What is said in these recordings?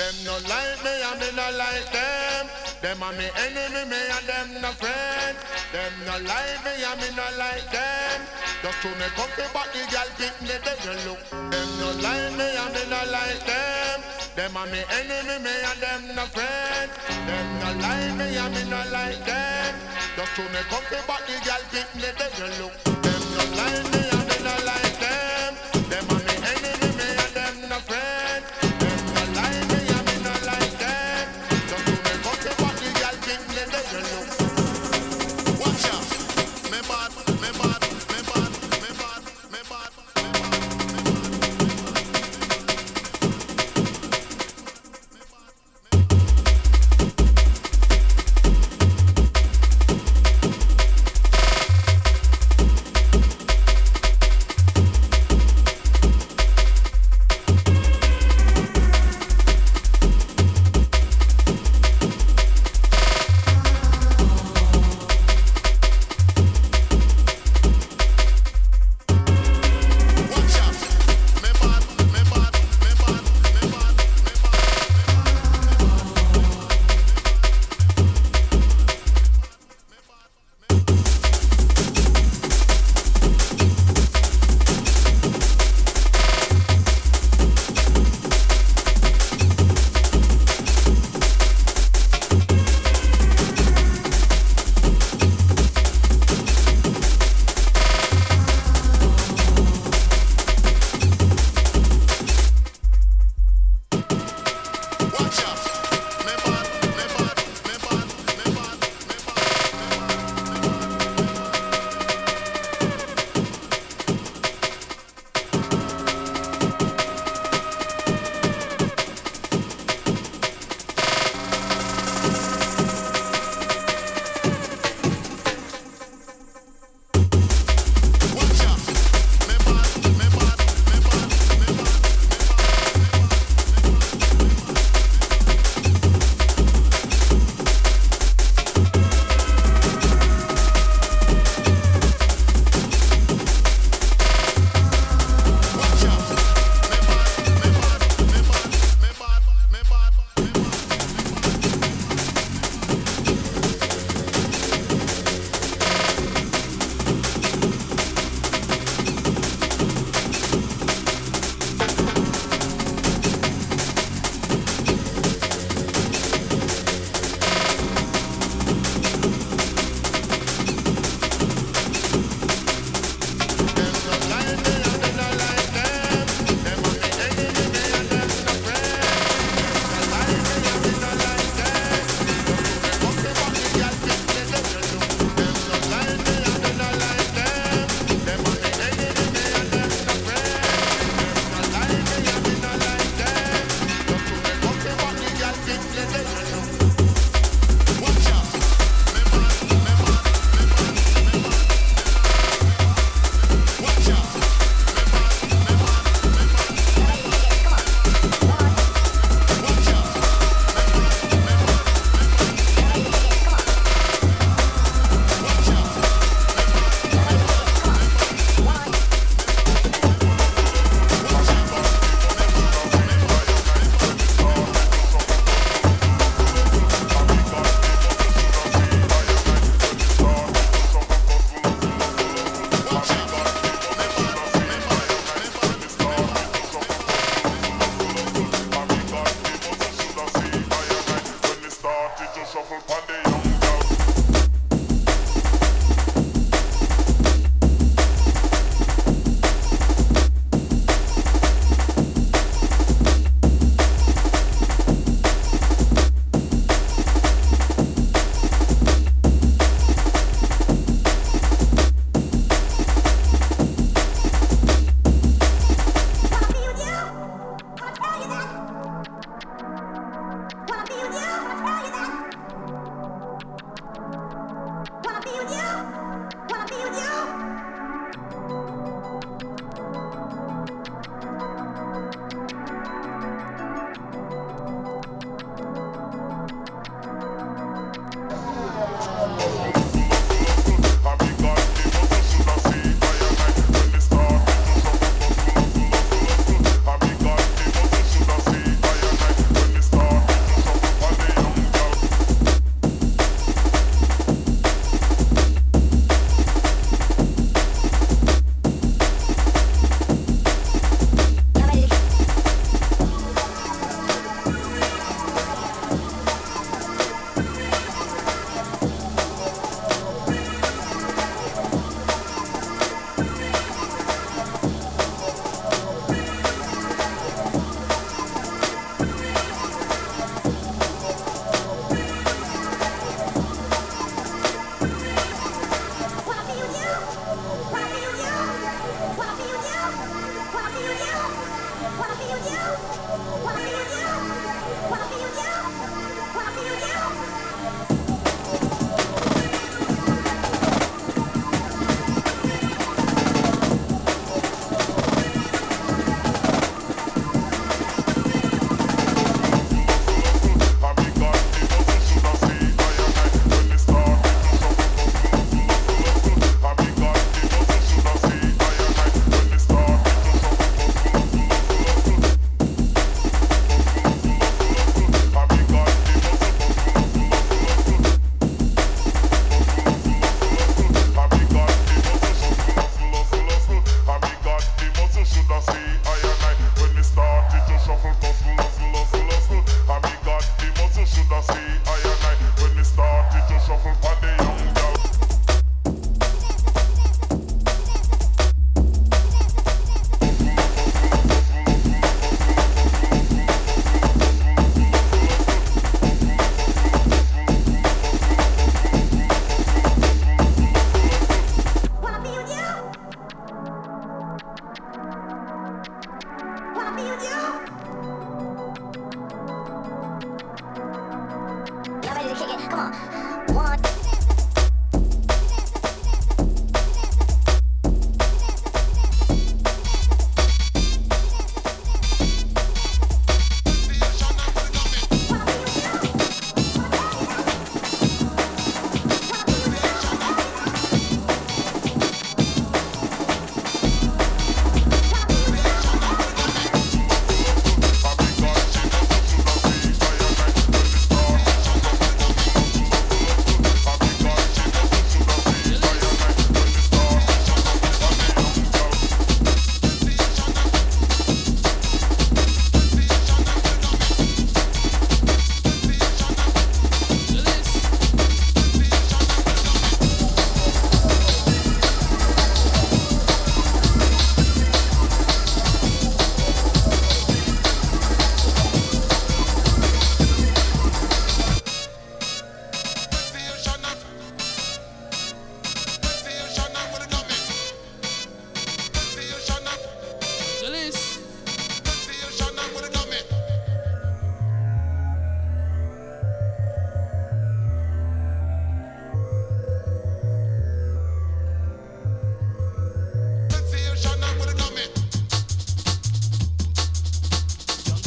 Them no like me and me no like them. Them are me enemy, me and them no friend. Them no like me and me no like them. Just to me comfy body, girl, pick me the look. Them no like me and me no like them. Them are me enemy, me and them no friend. Them no like me and me no like them. Just to me comfy body, girl, pick me the look. Them no like me and me no like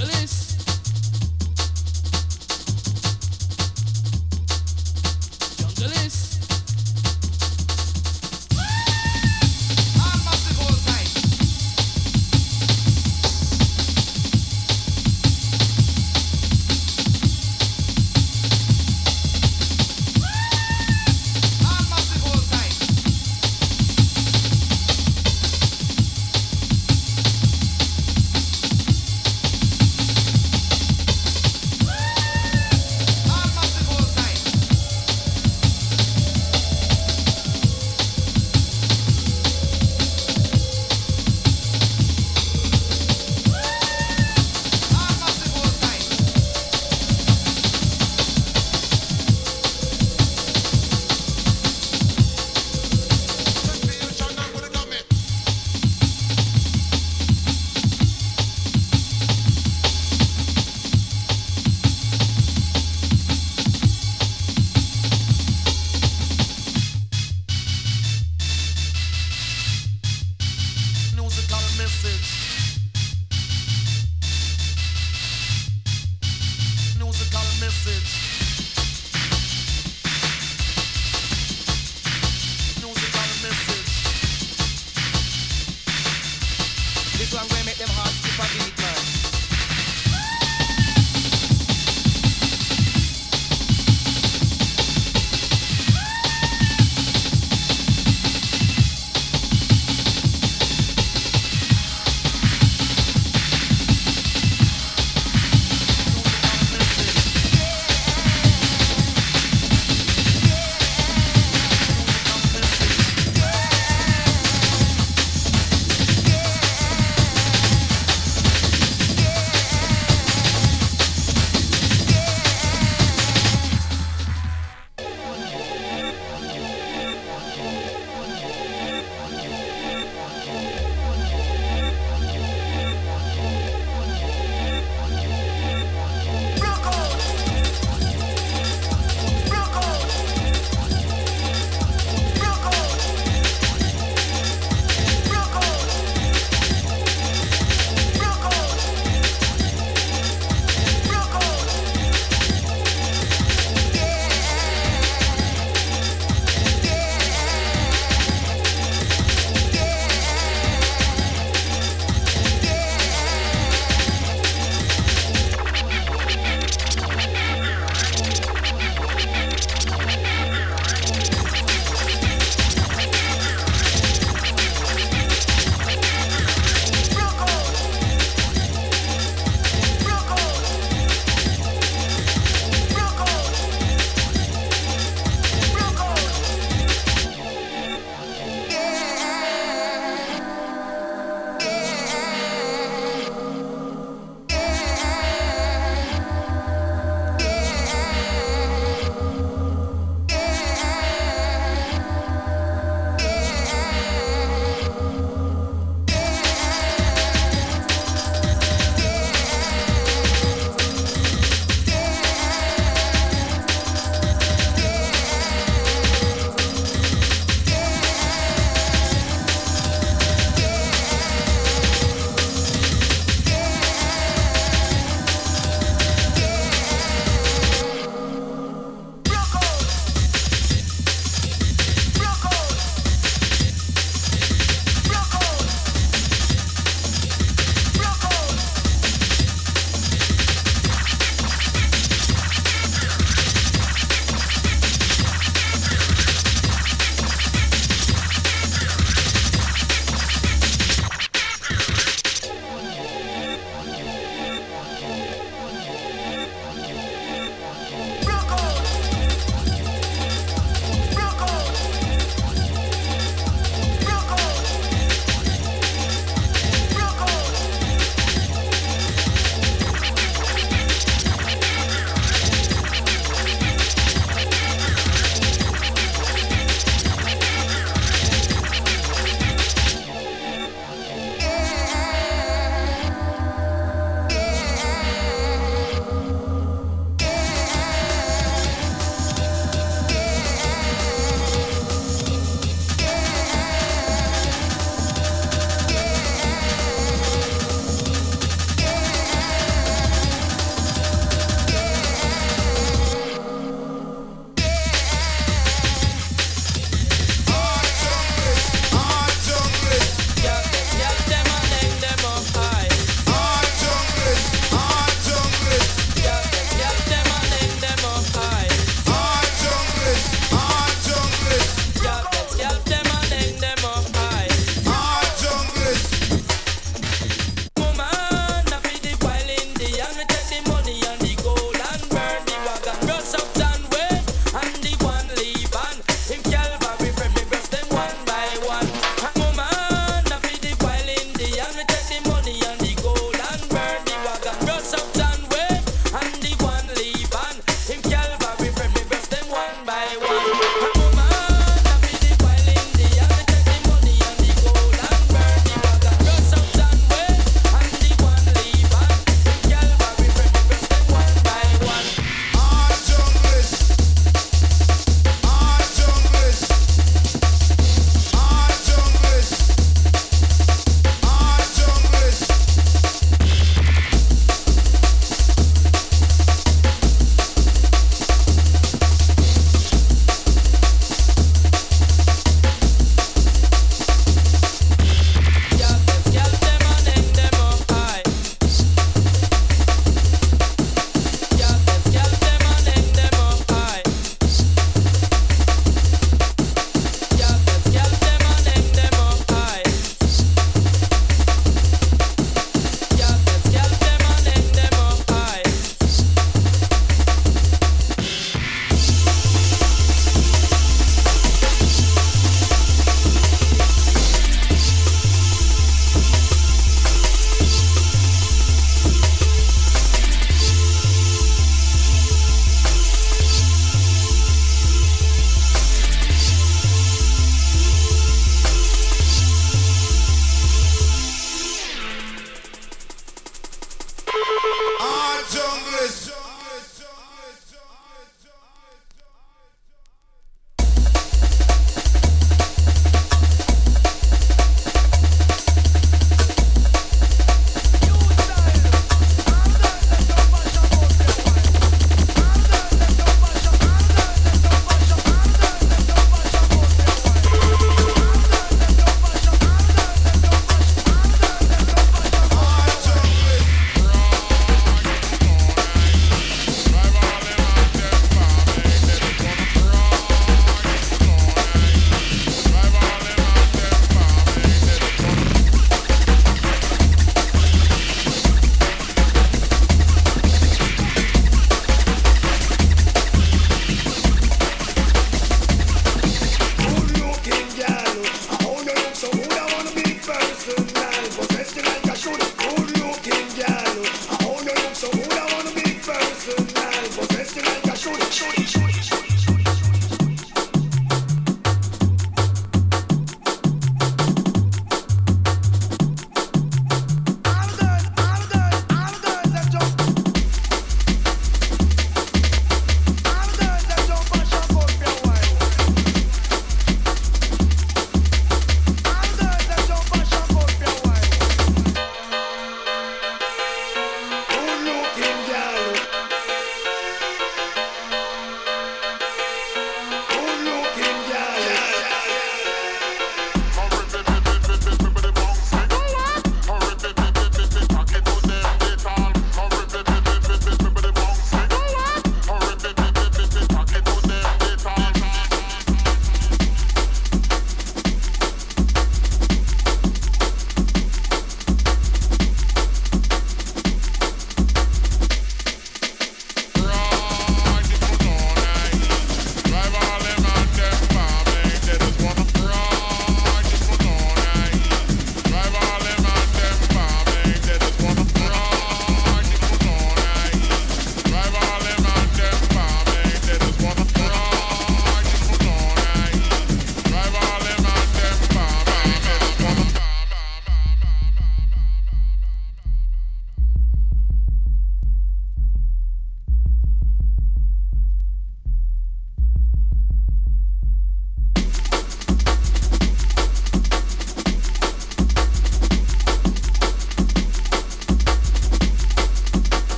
socialist.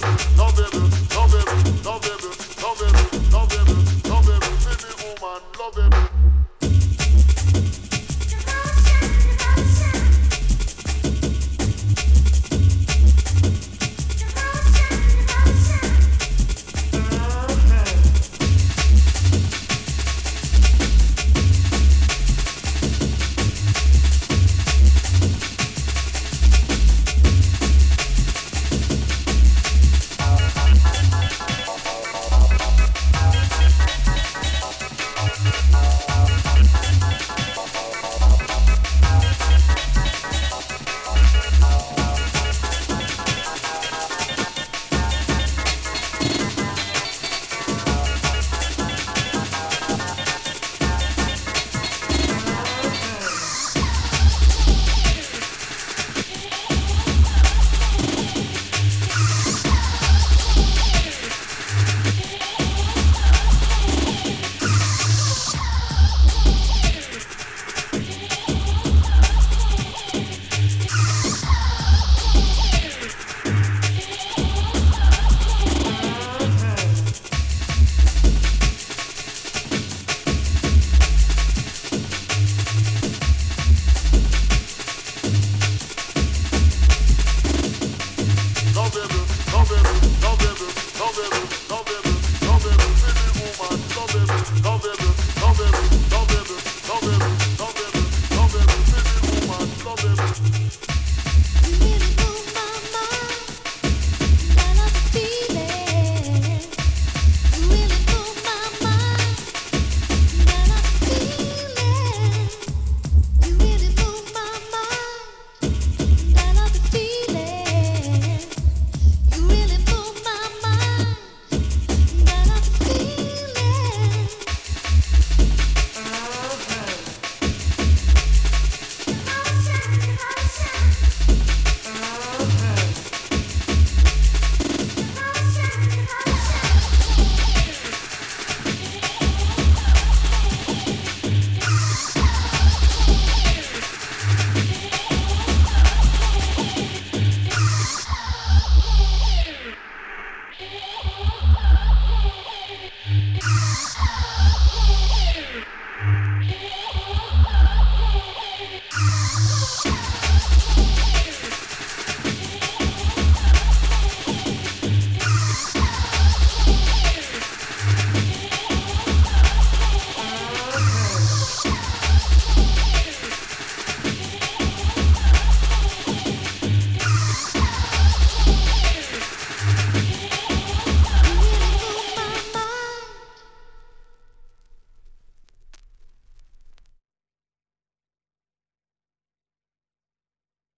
baby, no baby, no baby, no baby, no baby.